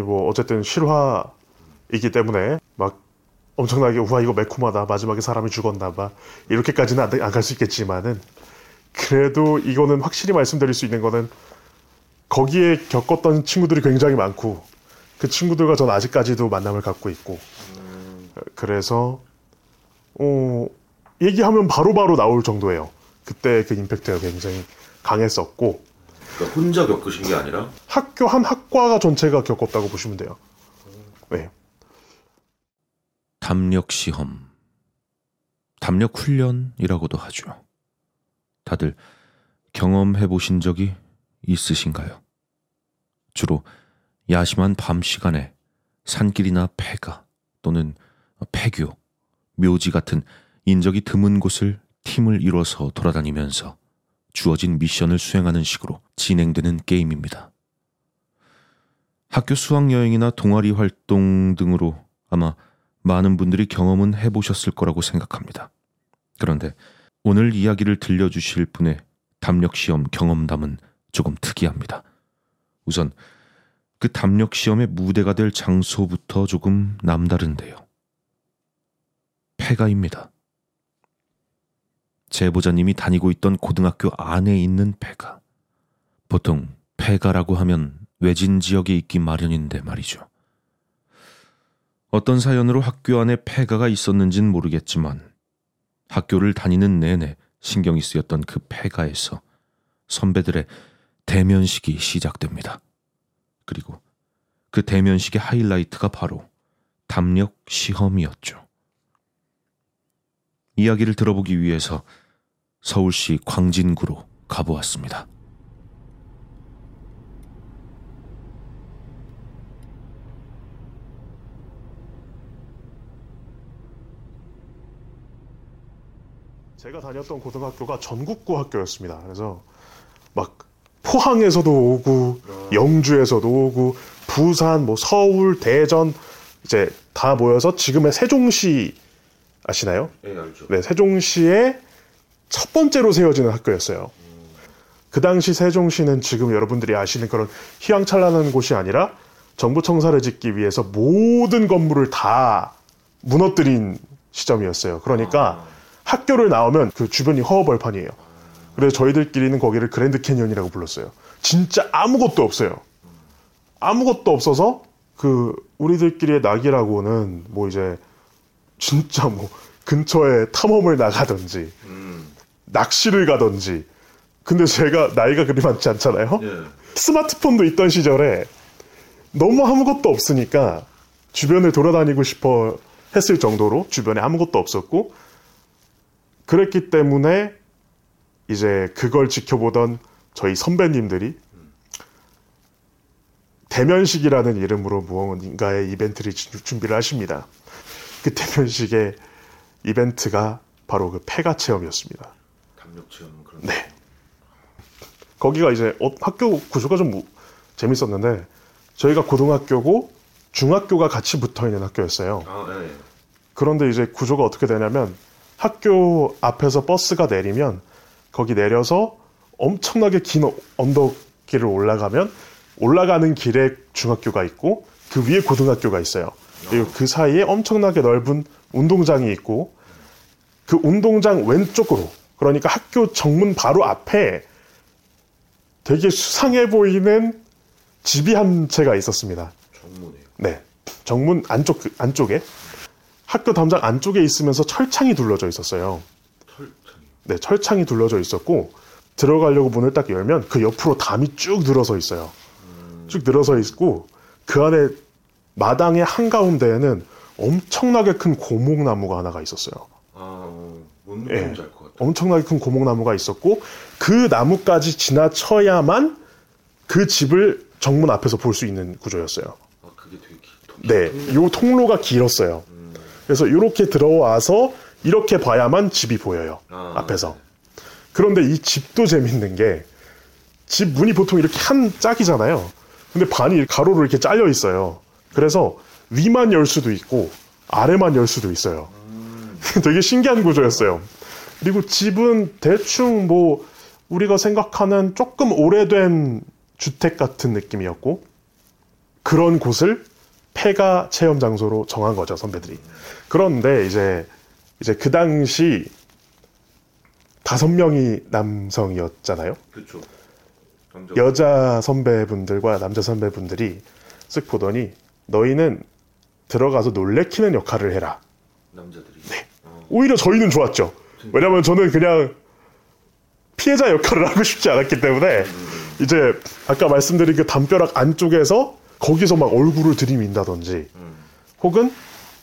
뭐 어쨌든 실화이기 때문에 막 엄청나게 우와 이거 매콤하다 마지막에 사람이 죽었나 봐 이렇게까지는 안 갈 수 있겠지만은 그래도 이거는 확실히 말씀드릴 수 있는 거는 거기에 겪었던 친구들이 굉장히 많고 그 친구들과 전 아직까지도 만남을 갖고 있고 그래서 어 얘기하면 바로바로 바로 나올 정도예요. 그때 그 임팩트가 굉장히 강했었고 그러니까 혼자 겪으신 게 아니라 학교 한 학과가 전체가 겪었다고 보시면 돼요. 네. 담력 시험, 담력 훈련이라고도 하죠. 다들 경험해 보신 적이 있으신가요? 주로 야심한 밤 시간에 산길이나 폐가 또는 폐교, 묘지 같은 인적이 드문 곳을 팀을 이뤄서 돌아다니면서 주어진 미션을 수행하는 식으로 진행되는 게임입니다. 학교 수학여행이나 동아리 활동 등으로 아마 많은 분들이 경험은 해보셨을 거라고 생각합니다. 그런데 오늘 이야기를 들려주실 분의 담력시험 경험담은 조금 특이합니다. 우선 그 담력시험의 무대가 될 장소부터 조금 남다른데요. 폐가입니다. 제보자님이 다니고 있던 고등학교 안에 있는 폐가. 보통 폐가라고 하면 외진 지역에 있기 마련인데 말이죠. 어떤 사연으로 학교 안에 폐가가 있었는진 모르겠지만 학교를 다니는 내내 신경이 쓰였던 그 폐가에서 선배들의 대면식이 시작됩니다. 그리고 그 대면식의 하이라이트가 바로 담력 시험이었죠. 이야기를 들어보기 위해서 서울시 광진구로 가보았습니다. 제가 다녔던 고등학교가 전국고 학교였습니다. 그래서 막 포항에서도 오고 영주에서도 오고 부산, 뭐 서울, 대전 이제 다 모여서 지금의 세종시 아시나요? 네, 알죠. 네, 세종시의 첫 번째로 세워지는 학교였어요. 그 당시 세종시는 지금 여러분들이 아시는 그런 휘황찬란한 곳이 아니라 정부 청사를 짓기 위해서 모든 건물을 다 무너뜨린 시점이었어요. 그러니까 아. 학교를 나오면 그 주변이 허허벌판이에요. 그래서 저희들끼리는 거기를 그랜드 캐니언이라고 불렀어요. 진짜 아무것도 없어요. 아무것도 없어서 그 우리들끼리의 낙이라고는 뭐 이제 진짜 뭐 근처에 탐험을 나가든지 음. 낚시를 가든지 근데 제가 나이가 그리 많지 않잖아요. 예. 스마트폰도 있던 시절에 너무 아무것도 없으니까 주변을 돌아다니고 싶어 했을 정도로 주변에 아무것도 없었고 그랬기 때문에 이제 그걸 지켜보던 저희 선배님들이 대면식이라는 이름으로 무언가의 이벤트를 준비를 하십니다. 그 대면식의 이벤트가 바로 그 폐가 체험이었습니다. 담력 체험 그런. 네. 거기가 이제 어, 학교 구조가 좀 재밌었는데 저희가 고등학교고 중학교가 같이 붙어 있는 학교였어요. 아, 네. 그런데 이제 구조가 어떻게 되냐면 학교 앞에서 버스가 내리면 거기 내려서 엄청나게 긴 언덕길을 올라가면 올라가는 길에 중학교가 있고 그 위에 고등학교가 있어요. 그리고 그 사이에 엄청나게 넓은 운동장이 있고 그 운동장 왼쪽으로 그러니까 학교 정문 바로 앞에 되게 수상해 보이는 집이 한 채가 있었습니다. 정문이요? 네. 정문 안쪽 안쪽에 학교 담장 안쪽에 있으면서 철창이 둘러져 있었어요. 철창. 네, 철창이 둘러져 있었고 들어가려고 문을 딱 열면 그 옆으로 담이 쭉 늘어서 있어요. 음... 쭉 늘어서 있고 그 안에 마당의 한가운데에는 엄청나게 큰 고목나무가 하나가 있었어요. 아, 뭔 네. 엄청나게 큰 고목나무가 있었고 그 나무까지 지나쳐야만 그 집을 정문 앞에서 볼 수 있는 구조였어요. 아, 그게 되게 기, 네, 요 통로가 길었어요. 음. 그래서 이렇게 들어와서 이렇게 봐야만 집이 보여요. 아, 앞에서. 네. 그런데 이 집도 재밌는 게 집 문이 보통 이렇게 한 짝이잖아요. 근데 반이 가로로 이렇게 잘려 있어요. 그래서 위만 열 수도 있고 아래만 열 수도 있어요. 되게 신기한 구조였어요. 그리고 집은 대충 뭐 우리가 생각하는 조금 오래된 주택 같은 느낌이었고 그런 곳을 폐가 체험 장소로 정한 거죠 선배들이. 그런데 이제 이제 그 당시 다섯 명이 남성이었잖아요. 그렇죠. 여자 선배분들과 남자 선배분들이 쓱 보더니 너희는 들어가서 놀래키는 역할을 해라. 남자들이. 네. 어, 오히려 저희는 좋았죠. 왜냐면 저는 그냥 피해자 역할을 하고 싶지 않았기 때문에 이제 아까 말씀드린 그 담벼락 안쪽에서 거기서 막 얼굴을 들이민다든지 혹은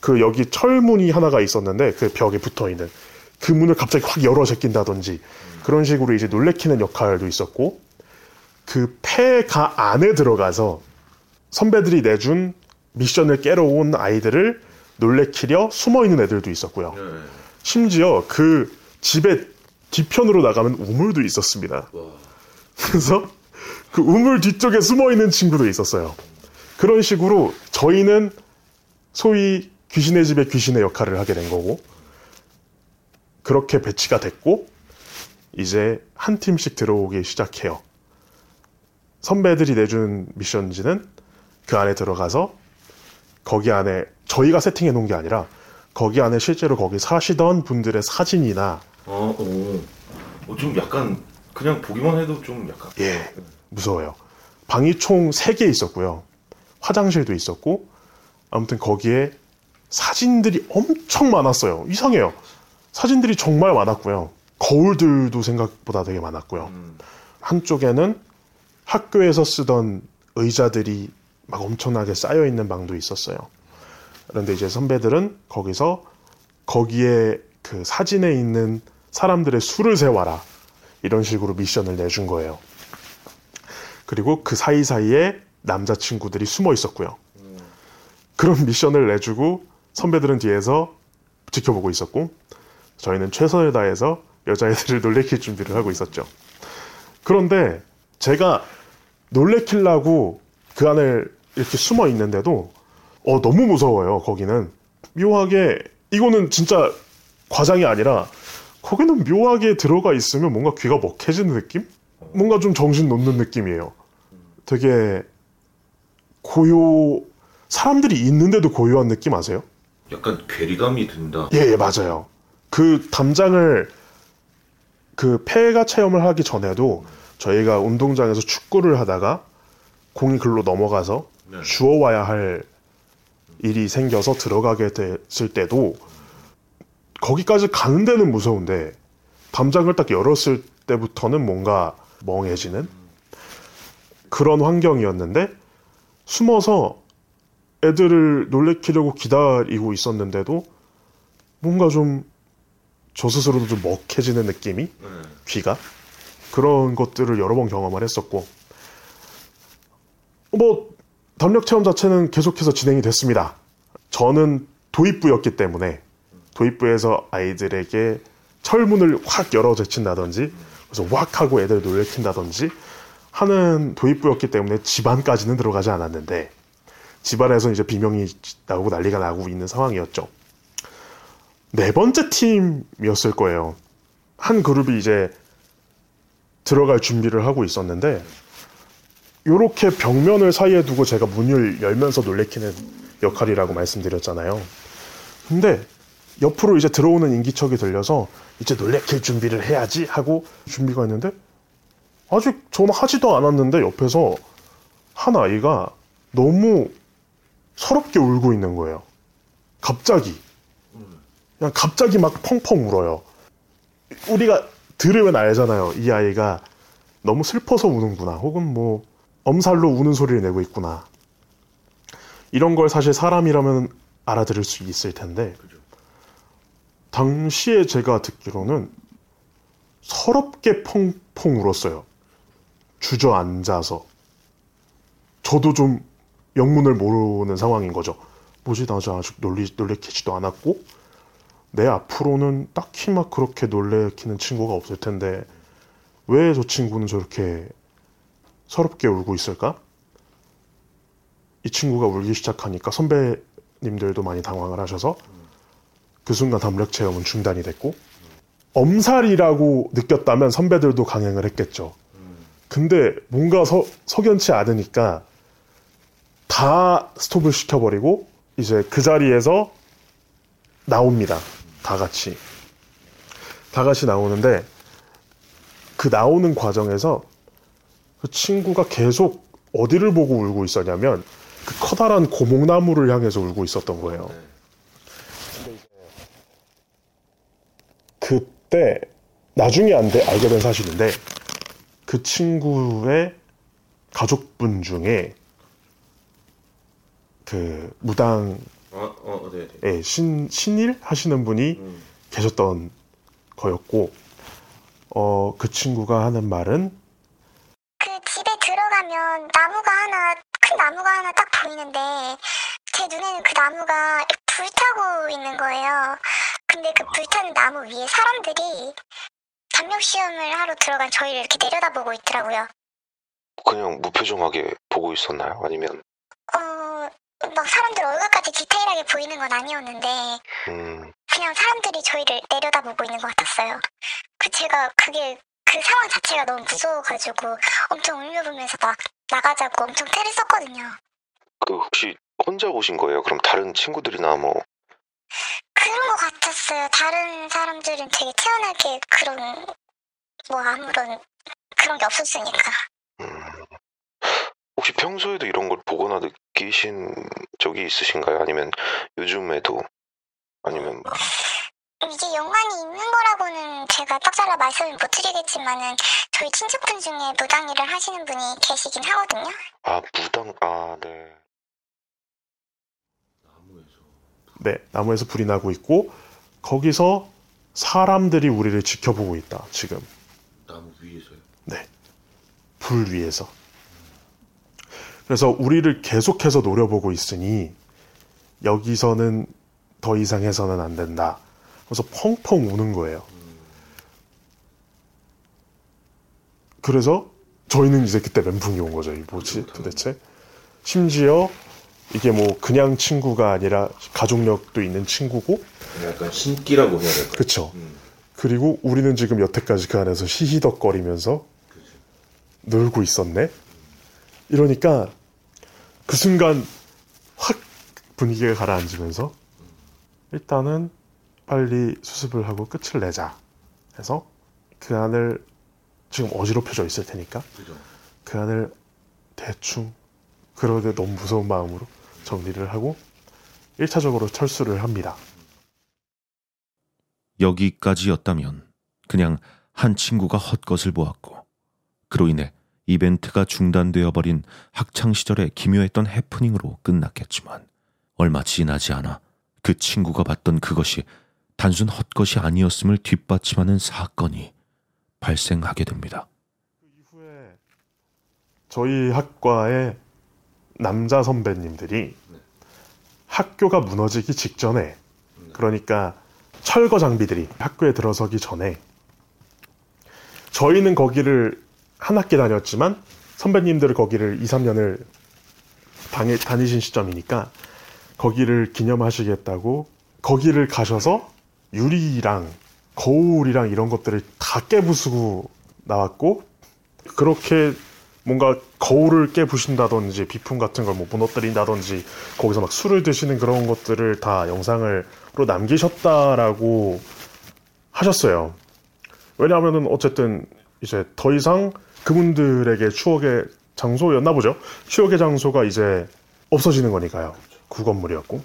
그 여기 철문이 하나가 있었는데 그 벽에 붙어 있는 그 문을 갑자기 확 열어 제낀다든지 그런 식으로 이제 놀래키는 역할도 있었고 그 폐가 안에 들어가서 선배들이 내준 미션을 깨러 온 아이들을 놀래키려 숨어 있는 애들도 있었고요. 네. 심지어 그 집의 뒤편으로 나가면 우물도 있었습니다. 와. 그래서 그 우물 뒤쪽에 숨어 있는 친구도 있었어요. 그런 식으로 저희는 소위 귀신의 집의 귀신의 역할을 하게 된 거고 그렇게 배치가 됐고 이제 한 팀씩 들어오기 시작해요. 선배들이 내준 미션지는 그 안에 들어가서 거기 안에 저희가 세팅해 놓은 게 아니라 거기 안에 실제로 거기 사시던 분들의 사진이나 어, 어. 어, 좀 약간 그냥 보기만 해도 좀 약간. 예, 무서워요. 방이 총 3개 있었고요. 화장실도 있었고, 아무튼 거기에 사진들이 엄청 많았어요. 이상해요. 사진들이 정말 많았고요. 거울들도 생각보다 되게 많았고요. 음, 한쪽에는 학교에서 쓰던 의자들이 막 엄청나게 쌓여 있는 방도 있었어요. 그런데 이제 선배들은 거기서 거기에 그 사진에 있는 사람들의 수를 세워라. 이런 식으로 미션을 내준 거예요. 그리고 그 사이사이에 남자친구들이 숨어 있었고요. 그런 미션을 내주고 선배들은 뒤에서 지켜보고 있었고 저희는 최선을 다해서 여자애들을 놀래킬 준비를 하고 있었죠. 그런데 제가 놀래키려고 그 안에 이렇게 숨어 있는데도 어, 너무 무서워요, 거기는. 묘하게, 이거는 진짜 과장이 아니라 거기는 묘하게 들어가 있으면 뭔가 귀가 먹해지는 느낌? 뭔가 좀 정신 놓는 느낌이에요. 되게 고요, 사람들이 있는데도 고요한 느낌 아세요? 약간 괴리감이 든다. 예, 예, 맞아요. 그 담장을 그 폐가 체험을 하기 전에도 저희가 운동장에서 축구를 하다가 공이 글로 넘어가서 네. 주워와야 할 일이 생겨서 들어가게 됐을 때도 거기까지 가는 데는 무서운데 담장을 딱 열었을 때부터는 뭔가 멍해지는 그런 환경이었는데 숨어서 애들을 놀래키려고 기다리고 있었는데도 뭔가 좀 저 스스로도 좀 먹해지는 느낌이 네. 귀가 그런 것들을 여러 번 경험을 했었고 뭐 담력 체험 자체는 계속해서 진행이 됐습니다. 저는 도입부였기 때문에 도입부에서 아이들에게 철문을 확 열어 제친다든지 그래서 왁 하고 애들 놀래킨다든지 하는 도입부였기 때문에 집안까지는 들어가지 않았는데 집안에서 이제 비명이 나오고 난리가 나고 있는 상황이었죠. 네 번째 팀이었을 거예요. 한 그룹이 이제 들어갈 준비를 하고 있었는데 요렇게 벽면을 사이에 두고 제가 문을 열면서 놀래키는 역할이라고 말씀드렸잖아요. 근데 옆으로 이제 들어오는 인기척이 들려서 이제 놀래킬 준비를 해야지 하고 준비가 했는데 아직 저는 하지도 않았는데 옆에서 한 아이가 너무 서럽게 울고 있는 거예요. 갑자기. 그냥 갑자기 막 펑펑 울어요. 우리가 들으면 알잖아요. 이 아이가 너무 슬퍼서 우는구나. 혹은 뭐 엄살로 우는 소리를 내고 있구나. 이런 걸 사실 사람이라면 알아들을 수 있을 텐데. 당시에 제가 듣기로는 서럽게 펑펑 울었어요. 주저앉아서. 저도 좀 영문을 모르는 상황인 거죠. 뭐지, 나 아직 놀리, 놀래키지도 않았고, 내 앞으로는 딱히 막 그렇게 놀래키는 친구가 없을 텐데, 왜 저 친구는 저렇게 서럽게 울고 있을까? 이 친구가 울기 시작하니까 선배님들도 많이 당황을 하셔서 그 순간 담력 체험은 중단이 됐고 엄살이라고 느꼈다면 선배들도 강행을 했겠죠. 근데 뭔가 서, 석연치 않으니까 다 스톱을 시켜버리고 이제 그 자리에서 나옵니다. 다 같이. 다 같이 나오는데 그 나오는 과정에서 그 친구가 계속 어디를 보고 울고 있었냐면 그 커다란 고목나무를 향해서 울고 있었던 거예요. 그때 나중에 안 돼, 알게 된 사실인데 그 친구의 가족분 중에 그 무당의 어, 어, 네, 네. 신, 신일 하시는 분이 음. 계셨던 거였고 어, 그 친구가 하는 말은 그 집에 들어가면 나무가 하나, 큰 나무가 하나 딱 보이는데, 제 눈에는 그 나무가 불타고 있는 거예요. 근데 그 불타는 나무 위에 사람들이 담력 시험을 하러 들어간 저희를 이렇게 내려다보고 있더라고요. 그냥 무표정하게 보고 있었나요? 아니면 어, 막 사람들 얼굴까지 디테일하게 보이는 건 아니었는데, 음, 그냥 사람들이 저희를 내려다보고 있는 것 같았어요. 그 제가 그게 그 상황 자체가 너무 무서워가지고 엄청 울며보면서 막 나가자고 엄청 떼를 썼거든요. 그 혹시 혼자 오신 거예요? 그럼 다른 친구들이나 뭐 그런 것 같았어요. 다른 사람들은 되게 태연하게 그런 뭐 아무런 그런 게 없었으니까. 음, 혹시 평소에도 이런 걸 보거나 느끼신 적이 있으신가요? 아니면 요즘에도 아니면 이게 연관이 있는 거라고는 제가 딱 잘라 말씀을 못 드리겠지만은 저희 친척분 중에 무당 일을 하시는 분이 계시긴 하거든요. 아 무당 아 네. 나무에서 네, 나무에서 불이 나고 있고 거기서 사람들이 우리를 지켜보고 있다. 지금 나무 위에서요. 네, 불 위에서. 그래서 우리를 계속해서 노려보고 있으니 여기서는 더 이상 해서는 안 된다. 그래서 펑펑 우는 거예요. 그래서 저희는 이제 그때 멘붕이 온 거죠. 이 뭐지 도대체? 심지어 이게 뭐 그냥 친구가 아니라 가족력도 있는 친구고, 약간 신기라고 해야 될까? 그쵸? 음. 그리고 우리는 지금 여태까지 그 안에서 히히덕거리면서 놀고 있었네? 이러니까 그 순간 확 분위기가 가라앉으면서 일단은 빨리 수습을 하고 끝을 내자 해서 그 안을 지금 어지럽혀져 있을 테니까 그죠. 그 안을 대충 그러되 너무 무서운 마음으로 정리를 하고 1차적으로 철수를 합니다. 여기까지였다면 그냥 한 친구가 헛것을 보았고 그로 인해 이벤트가 중단되어 버린 학창 시절의 기묘했던 해프닝으로 끝났겠지만 얼마 지나지 않아 그 친구가 봤던 그것이 단순 헛것이 아니었음을 뒷받침하는 사건이 발생하게 됩니다. 이후에 저희 학과의 남자 선배님들이 학교가 무너지기 직전에 그러니까 철거 장비들이 학교에 들어서기 전에 저희는 거기를 한 학기 다녔지만 선배님들은 거기를 2, 3년을 당해, 다니신 시점이니까 거기를 기념하시겠다고 거기를 가셔서 유리랑 거울이랑 이런 것들을 다 깨부수고 나왔고 그렇게 뭔가 거울을 깨부신다든지 비품 같은 걸 뭐 무너뜨린다든지 거기서 막 술을 드시는 그런 것들을 다 영상으로 남기셨다라고 하셨어요. 왜냐하면은 어쨌든 이제 더 이상 그분들에게 추억의 장소였나 보죠. 추억의 장소가 이제 없어지는 거니까요. 그 건물이었고.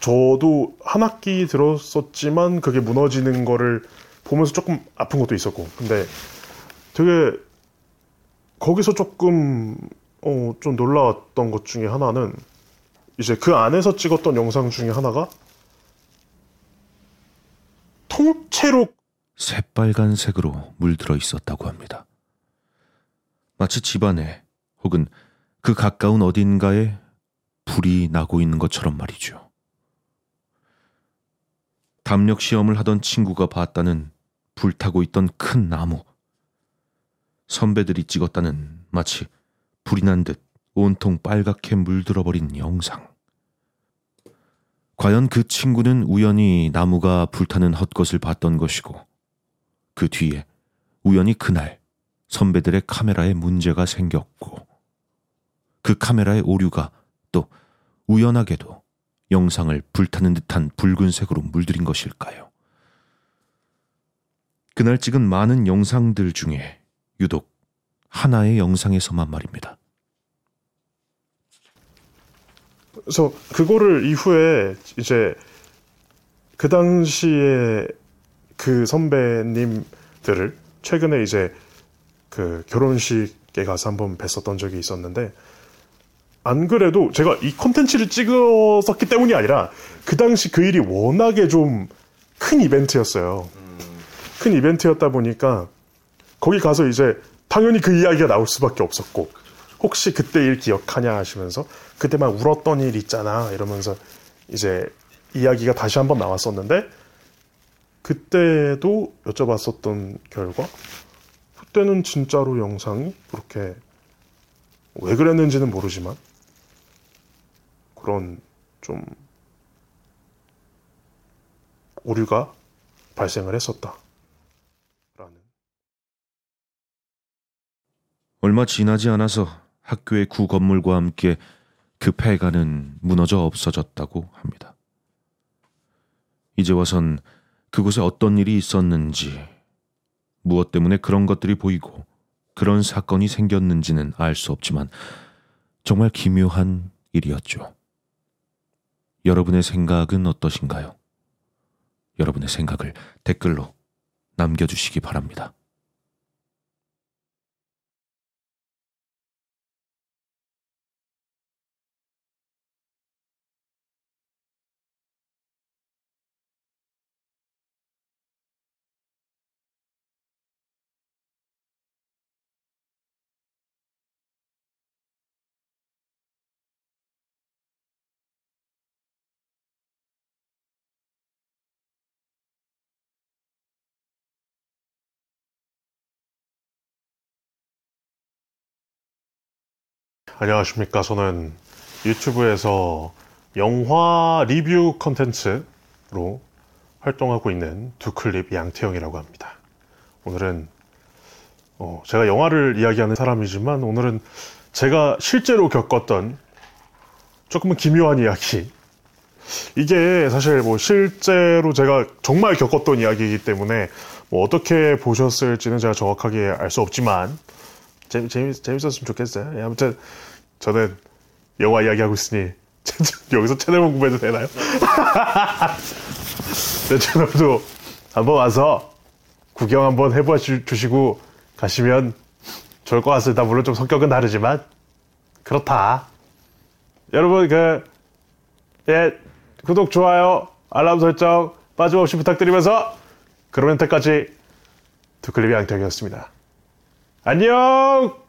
저도 한 학기 들었었지만 그게 무너지는 거를 보면서 조금 아픈 것도 있었고. 근데 되게 거기서 조금 어, 좀 놀라웠던 것 중에 하나는 이제 그 안에서 찍었던 영상 중에 하나가 통째로 새빨간색으로 물들어 있었다고 합니다. 마치 집안에 혹은 그 가까운 어딘가에 불이 나고 있는 것처럼 말이죠. 담력 시험을 하던 친구가 봤다는 불타고 있던 큰 나무. 선배들이 찍었다는 마치 불이 난 듯 온통 빨갛게 물들어 버린 영상. 과연 그 친구는 우연히 나무가 불타는 헛것을 봤던 것이고 그 뒤에 우연히 그날 선배들의 카메라에 문제가 생겼고 그 카메라의 오류가 또 우연하게도 영상을 불타는 듯한 붉은색으로 물들인 것일까요? 그날 찍은 많은 영상들 중에 유독 하나의 영상에서만 말입니다. 그래서 그거를 이후에 이제 그 당시에 그 선배님들을 최근에 이제 그 결혼식에 가서 한번 뵀었던 적이 있었는데 안 그래도 제가 이 콘텐츠를 찍었었기 때문이 아니라 그 당시 그 일이 워낙에 좀 큰 이벤트였어요. 큰 이벤트였다 보니까 거기 가서 이제 당연히 그 이야기가 나올 수밖에 없었고 혹시 그때 일 기억하냐 하시면서 그때 막 울었던 일 있잖아 이러면서 이제 이야기가 다시 한번 나왔었는데 그때도 여쭤봤었던 결과 그때는 진짜로 영상이 그렇게 왜 그랬는지는 모르지만 그런 좀 오류가 발생을 했었다. 얼마 지나지 않아서 학교의 구 건물과 함께 그 폐가는 무너져 없어졌다고 합니다. 이제 와선 그곳에 어떤 일이 있었는지, 무엇 때문에 그런 것들이 보이고 그런 사건이 생겼는지는 알 수 없지만 정말 기묘한 일이었죠. 여러분의 생각은 어떠신가요? 여러분의 생각을 댓글로 남겨주시기 바랍니다. 안녕하십니까. 저는 유튜브에서 영화 리뷰 컨텐츠로 활동하고 있는 두클립 양태영이라고 합니다. 오늘은 어, 제가 영화를 이야기하는 사람이지만 오늘은 제가 실제로 겪었던 조금은 기묘한 이야기. 이게 사실 뭐 실제로 제가 정말 겪었던 이야기이기 때문에 뭐 어떻게 보셨을지는 제가 정확하게 알 수 없지만 재미, 재미, 재밌었으면 좋겠어요. 예, 아무튼 저는 영화 이야기하고 있으니 여기서 채널만 구매도 되나요? 제 채널도 한번 와서 구경 한번 주시고 가시면 좋을 것 같습니다. 물론 좀 성격은 다르지만 그렇다. 여러분 그 예, 구독 좋아요 알람 설정 빠짐없이 부탁드리면서 그러면 때까지 두클립의 양태형이었습니다. 안녕!